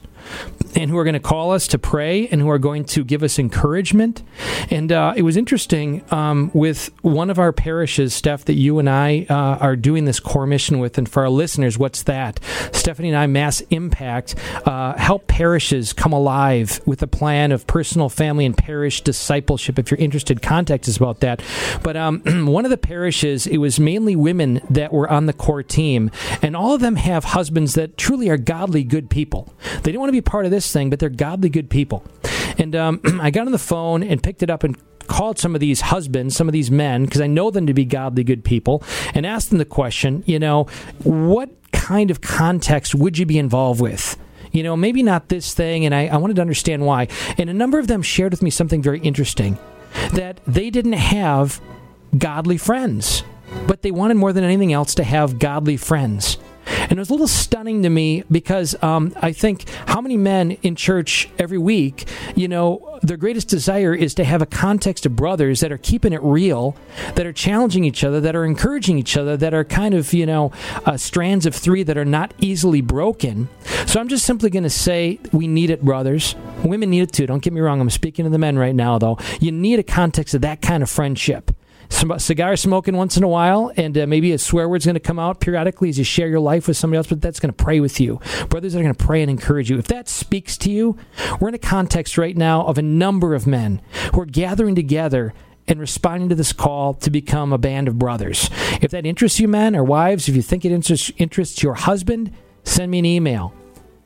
and who are going to call us to pray and who are going to give us encouragement. And uh, it was interesting um, with one of our parishes, Steph, that you and I uh, are doing this core mission with. And for our listeners, what's that? Stephanie and I, Mass Impact, uh, help parishes come alive with a plan of personal, family, and parish discipleship. If you're interested, contact us about that. But um, [CLEARS THROAT] one of the parishes, it was mainly women that were on the core team, and all of them have husbands that truly are godly, good people. They don't want to be part of this thing, but they're godly, good people. And um, [CLEARS THROAT] I got on the phone and picked it up and called some of these husbands, some of these men, because I know them to be godly, good people, and asked them the question, you know, what kind of context would you be involved with? You know, maybe not this thing, and I, I wanted to understand why. And a number of them shared with me something very interesting that they didn't have godly friends, but they wanted more than anything else to have godly friends. And it was a little stunning to me because um, I think how many men in church every week, you know, their greatest desire is to have a context of brothers that are keeping it real, that are challenging each other, that are encouraging each other, that are kind of, you know, uh, strands of three that are not easily broken. So I'm just simply going to say we need it, brothers. Women need it too. Don't get me wrong. I'm speaking to the men right now, though. You need a context of that kind of friendship cigar smoking once in a while, and uh, maybe a swear word's going to come out periodically as you share your life with somebody else, but that's going to pray with you. Brothers are going to pray and encourage you. If that speaks to you, we're in a context right now of a number of men who are gathering together and responding to this call to become a band of brothers. If that interests you, men or wives, if you think it interests, interests your husband, send me an email.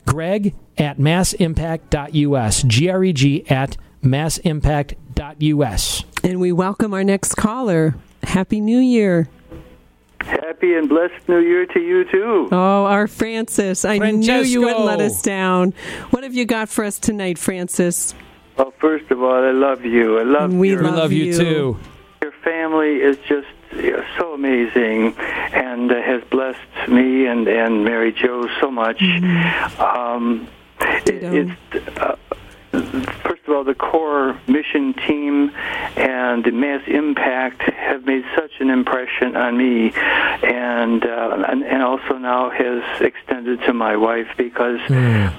Greg at massimpact.us. G R E G at massimpact.us. And we welcome our next caller. Happy New Year. Happy and blessed New Year to you too. Oh, our Francis. I knew you wouldn't let us down. What have you got for us tonight, Francis? Well, first of all, I love you. I love We your, We Love love you, you. too. your family is just so amazing and uh, has blessed me and and Mary Jo so much. Um, it, it's uh, first of all, the core mission team and Mass Impact have made such an impression on me, and uh, and, and also now has extended to my wife because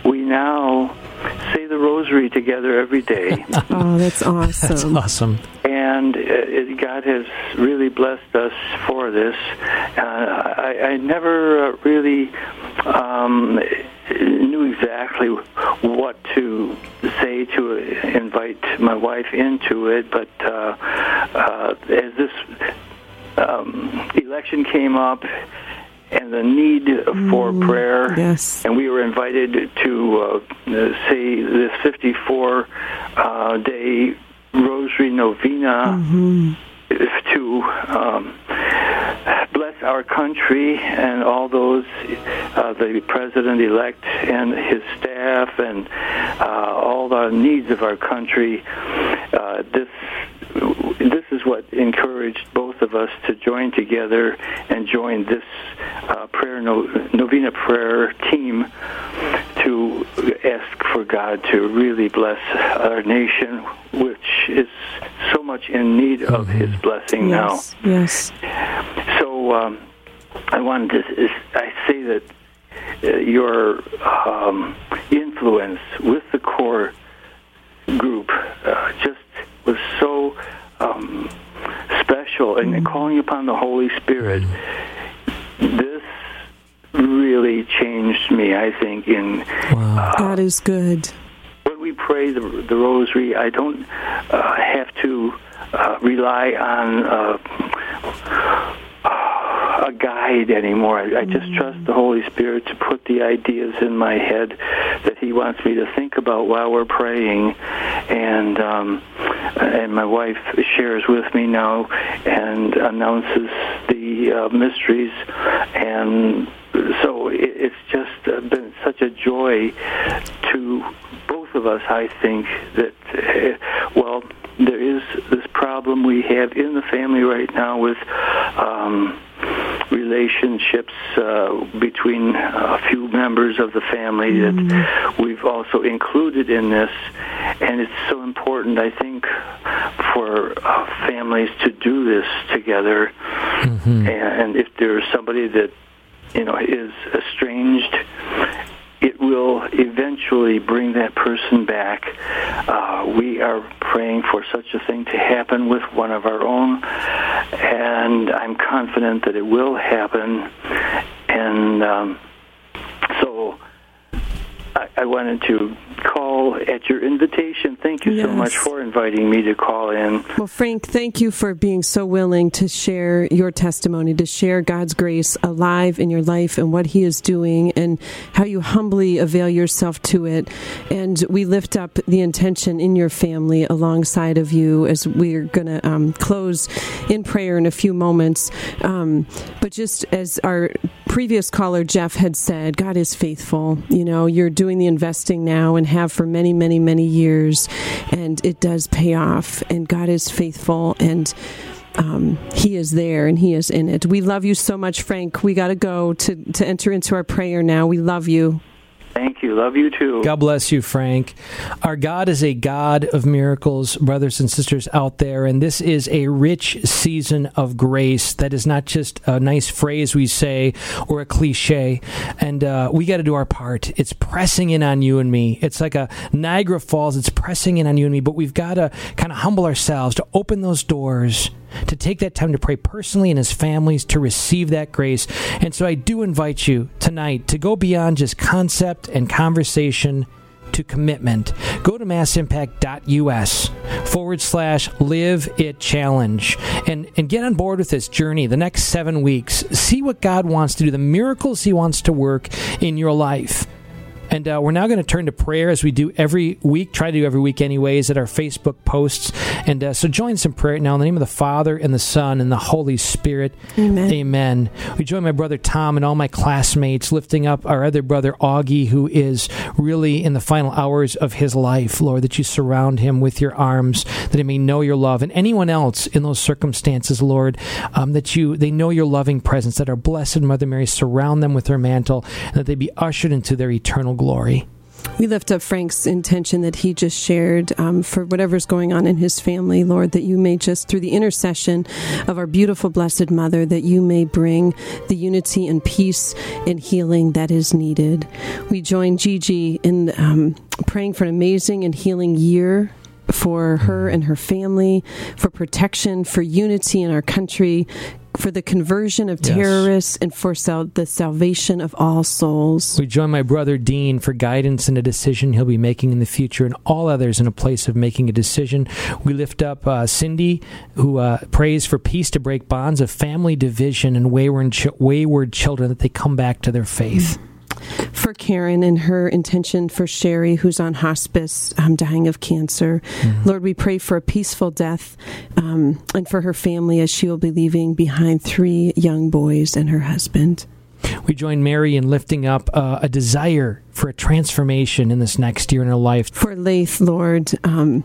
we now say the Rosary together every day. [LAUGHS] Oh, that's [LAUGHS] awesome! That's awesome. and uh, it, God has really blessed us for this. Uh, I, I never uh, really um, knew exactly what to say to invite my wife into it, but uh, uh, as this um, election came up and the need for prayer yes. and we were invited to uh, say this 54 uh, day rosary novena to um, bless our country and all those uh, the president elect and his staff and uh, all the needs of our country. Uh, this this is what encouraged both of us to join together and join this uh, prayer no, novena prayer team to ask for God to really bless our nation, which is so much in need of His blessing now. Yes. Yes. So um, I wanted to is- I say that uh, your um, influence with the core group uh, just was so um, special, and calling upon the Holy Spirit. This really changed me. I think in Wow. God is good. We pray the, the rosary, I don't uh, have to uh, rely on uh, a guide anymore. I, I just trust the Holy Spirit to put the ideas in my head that He wants me to think about while we're praying, and um, and my wife shares with me now and announces the uh, mysteries, and so it's just been such a joy to of us. I think that uh, well there is this problem we have in the family right now with um, relationships uh, between a few members of the family mm-hmm. that we've also included in this. And it's so important, I think, for uh, families to do this together. Mm-hmm. And if there's somebody that you know is estranged it will eventually bring that person back. Uh, we are praying for such a thing to happen with one of our own, and I'm confident that it will happen. And um, so I, I wanted to call at your invitation. Thank you yes. so much for inviting me to call in. Well, Frank, thank you for being so willing to share your testimony, to share God's grace alive in your life and what He is doing and how you humbly avail yourself to it. And we lift up the intention in your family alongside of you as we're going to um, close in prayer in a few moments. Um, but just as our previous caller, Jeff, had said, God is faithful. You know, you're doing the investing now and have for many, many, many years, and it does pay off. And God is faithful, and um, He is there, and He is in it. We love you so much, Frank. We got to go to to enter into our prayer now. We love you. Thank you. Love you too. God bless you, Frank. Our God is a God of miracles, brothers and sisters out there, and this is a rich season of grace that is not just a nice phrase we say or a cliche. And uh, we got to do our part. It's pressing in on you and me. It's like a Niagara Falls, it's pressing in on you and me, but we've got to kind of humble ourselves to open those doors to take that time to pray personally and as families to receive that grace. And so I do invite you tonight to go beyond just concept and conversation to commitment. Go to massimpact.us forward slash live it challenge and, and get on board with this journey the next seven weeks. See what God wants to do, the miracles He wants to work in your life. And uh, we're now going to turn to prayer as we do every week, try to do every week anyways, at our Facebook posts. And uh, so join some prayer now in the name of the Father, and the Son, and the Holy Spirit. Amen. Amen. We join my brother Tom and all my classmates, lifting up our other brother Augie, who is really in the final hours of his life, Lord, that you surround him with your arms, that he may know your love. And anyone else in those circumstances, Lord, um, that you they know your loving presence, that our blessed Mother Mary surround them with her mantle, and that they be ushered into their eternal glory. We lift up Frank's intention that he just shared um, for whatever's going on in his family, Lord, that you may just, through the intercession of our beautiful Blessed Mother, that you may bring the unity and peace and healing that is needed. We join Gigi in um, praying for an amazing and healing year for her and her family, for protection, for unity in our country, for the conversion of terrorists and for sal- the salvation of all souls. We join my brother Dean for guidance in a decision he'll be making in the future and all others in a place of making a decision. We lift up uh, Cindy, who uh, prays for peace to break bonds of family division and wayward, ch- wayward children that they come back to their faith. Mm-hmm for Karen and her intention for Sherry, who's on hospice, um, dying of cancer. Mm-hmm. Lord, we pray for a peaceful death um, and for her family as she will be leaving behind three young boys and her husband. We join Mary in lifting up uh, a desire for a transformation in this next year in her life. For Laith, Lord, um,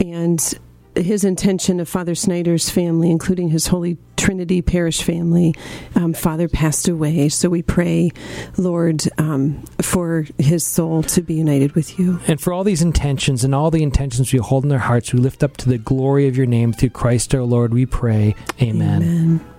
and his intention of Father Snyder's family, including his Holy Trinity Parish family, um, Father passed away. So we pray, Lord, um, for his soul to be united with you. And for all these intentions and all the intentions we hold in our hearts, we lift up to the glory of your name through Christ our Lord, we pray. Amen. Amen.